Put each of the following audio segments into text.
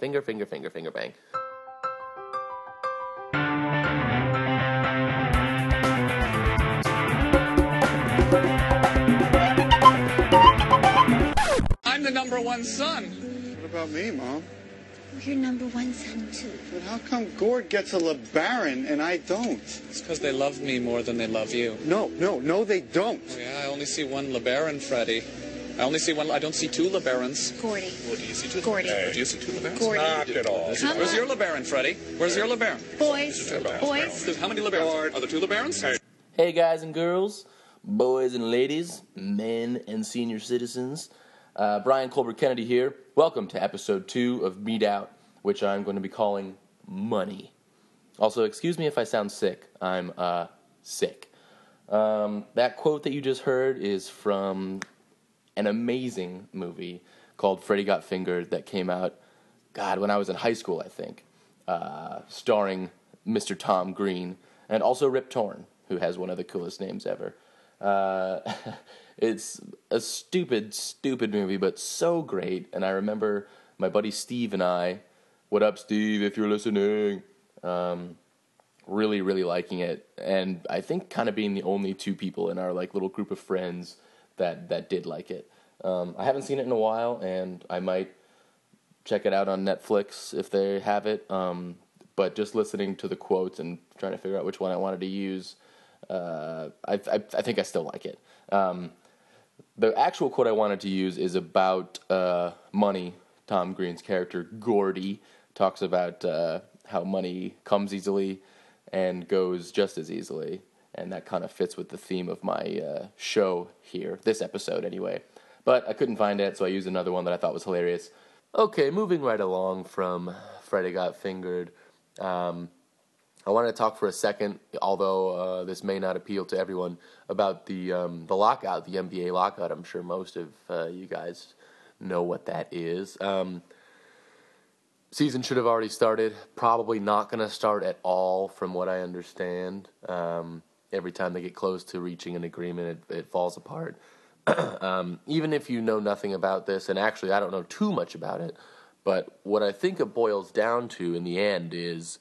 Finger, finger, finger, finger bang. I'm the number one son. What about me, Mom? You're number one son too. But how come Gord gets a LeBaron and I don't? It's because they love me more than they love you. No, no, no, they don't. Oh, yeah, I only see one LeBaron, Freddy. I only see one. I don't see two LeBarons. Gordy. Well, do you see two? Gordy. Oh, do you see two LeBarons? Gordy. Knock it off. Come Where's on. your LeBaron, Freddy? Where's your LeBaron? Boys. Boys. There's how many LeBarons? Are there two LeBarons? Hey, guys and girls, boys and ladies, men and senior citizens. Uh, Brian Colbert Kennedy here. Welcome to episode two of Meat Out, which I'm going to be calling Money. Also, excuse me if I sound sick. I'm uh, sick. Um, that quote that you just heard is from an amazing movie called Freddy Got Fingered that came out, God, when I was in high school, I think, uh, starring Mr. Tom Green and also Rip Torn, who has one of the coolest names ever. Uh, it's a stupid, stupid movie, but so great. And I remember my buddy Steve and I, what up, Steve, if you're listening? Um, really, really liking it, and I think kind of being the only two people in our like little group of friends that that did like it. Um, I haven't seen it in a while, and I might check it out on Netflix if they have it. Um, but just listening to the quotes and trying to figure out which one I wanted to use, uh, I, I, I think I still like it. Um, the actual quote I wanted to use is about uh, money. Tom Green's character Gordy talks about uh, how money comes easily and goes just as easily, and that kind of fits with the theme of my uh, show here, this episode anyway. But I couldn't find it, so I used another one that I thought was hilarious. Okay, moving right along from Freddy Got Fingered. Um, I wanted to talk for a second, although uh, this may not appeal to everyone, about the um, the lockout, the NBA lockout. I'm sure most of uh, you guys know what that is. Um, season should have already started. Probably not going to start at all, from what I understand. Um, every time they get close to reaching an agreement, it, it falls apart. um, even if you know nothing about this, and actually I don't know too much about it, but what I think it boils down to in the end is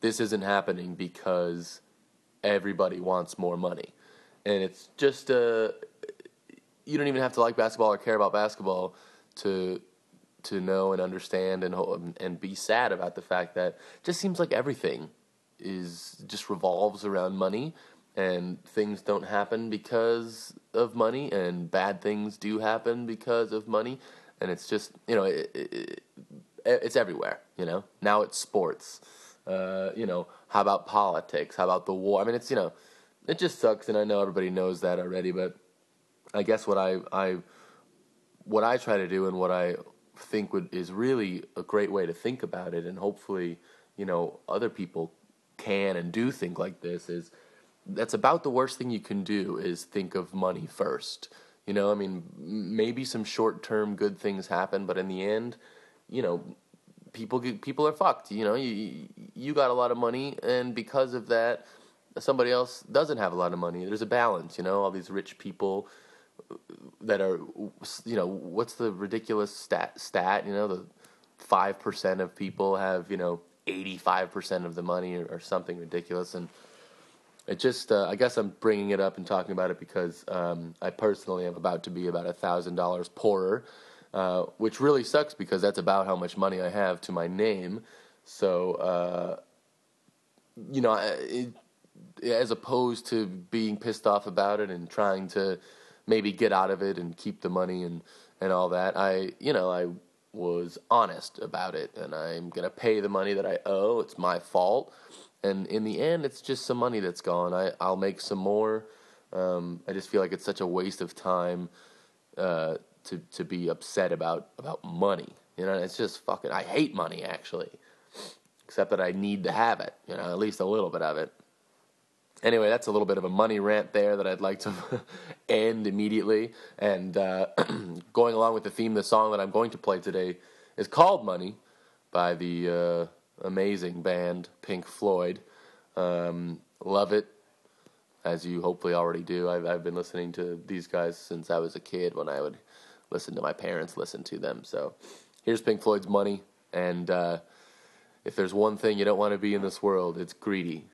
this isn't happening because everybody wants more money. And it's just uh, you don't even have to like basketball or care about basketball to to know and understand and and be sad about the fact that just seems like everything is just revolves around money and things don't happen because of money and bad things do happen because of money and it's just you know it, it, it, it's everywhere you know? Now it's sports. Uh, you know how about politics? How about the war? I mean it's you know it just sucks and i know everybody knows that already but i guess what i i what i try to do and what i think would is really a great way to think about it and hopefully you know other people can and do think like this is that's about the worst thing you can do is think of money first. You know i mean maybe some short-term good things happen but in the end you know people get, people are fucked. You know you you got a lot of money and because of that somebody else doesn't have a lot of money. There's a balance you know all these rich people that are you know what's the ridiculous stat stat you know the 5% of people have you know 85% of the money or, or something ridiculous and it just uh, i guess i'm bringing it up and talking about it because um, i personally am about to be about a thousand dollars poorer uh, which really sucks because that's about how much money i have to my name so uh, you know it, as opposed to being pissed off about it and trying to maybe get out of it and keep the money and, and all that. I, you know, I was honest about it and I'm going to pay the money that I owe. It's my fault. And in the end, it's just some money that's gone. I, I'll make some more. Um, I just feel like it's such a waste of time uh, to, to be upset about, about money. You know, it's just fucking, I hate money actually, except that I need to have it, you know, at least a little bit of it. Anyway, that's a little bit of a money rant there that I'd like to end immediately. And uh, going along with the theme, the song that I'm going to play today is called Money by the uh, amazing band Pink Floyd. Um, love it, as you hopefully already do. I've, I've been listening to these guys since I was a kid when I would listen to my parents listen to them. So here's Pink Floyd's Money, And uh, if there's one thing you don't want to be in this world, it's greedy.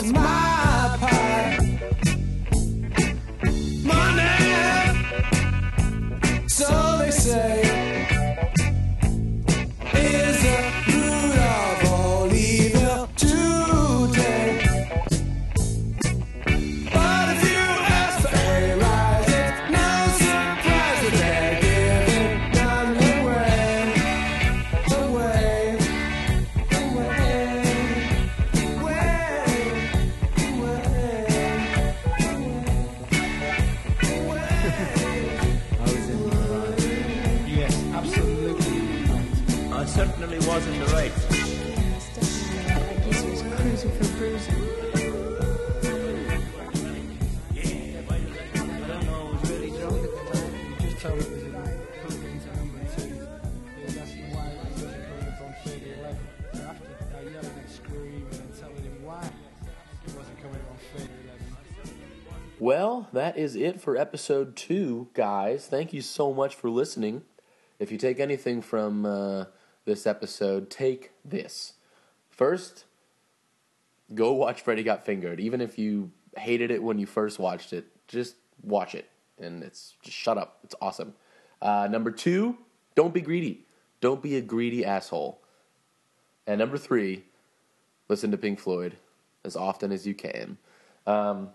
That's my that is it for episode two, guys. Thank you so much for listening. If you take anything from uh, this episode, take this. First, go watch Freddy Got Fingered. Even if you hated it when you first watched it, just watch it. And it's just shut up. It's awesome. Uh, number two, don't be greedy. Don't be a greedy asshole. And number three, listen to Pink Floyd as often as you can. Um,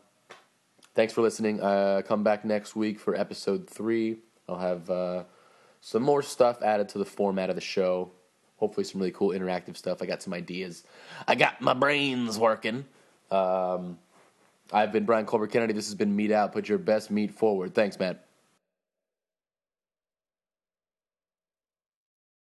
thanks for listening. Uh, come back next week for episode three. I'll have uh, some more stuff added to the format of the show. Hopefully, some really cool interactive stuff. I got some ideas. I got my brains working. Um, I've been Brian Colbert Kennedy. This has been Meat Out. Put your best meat forward. Thanks, man.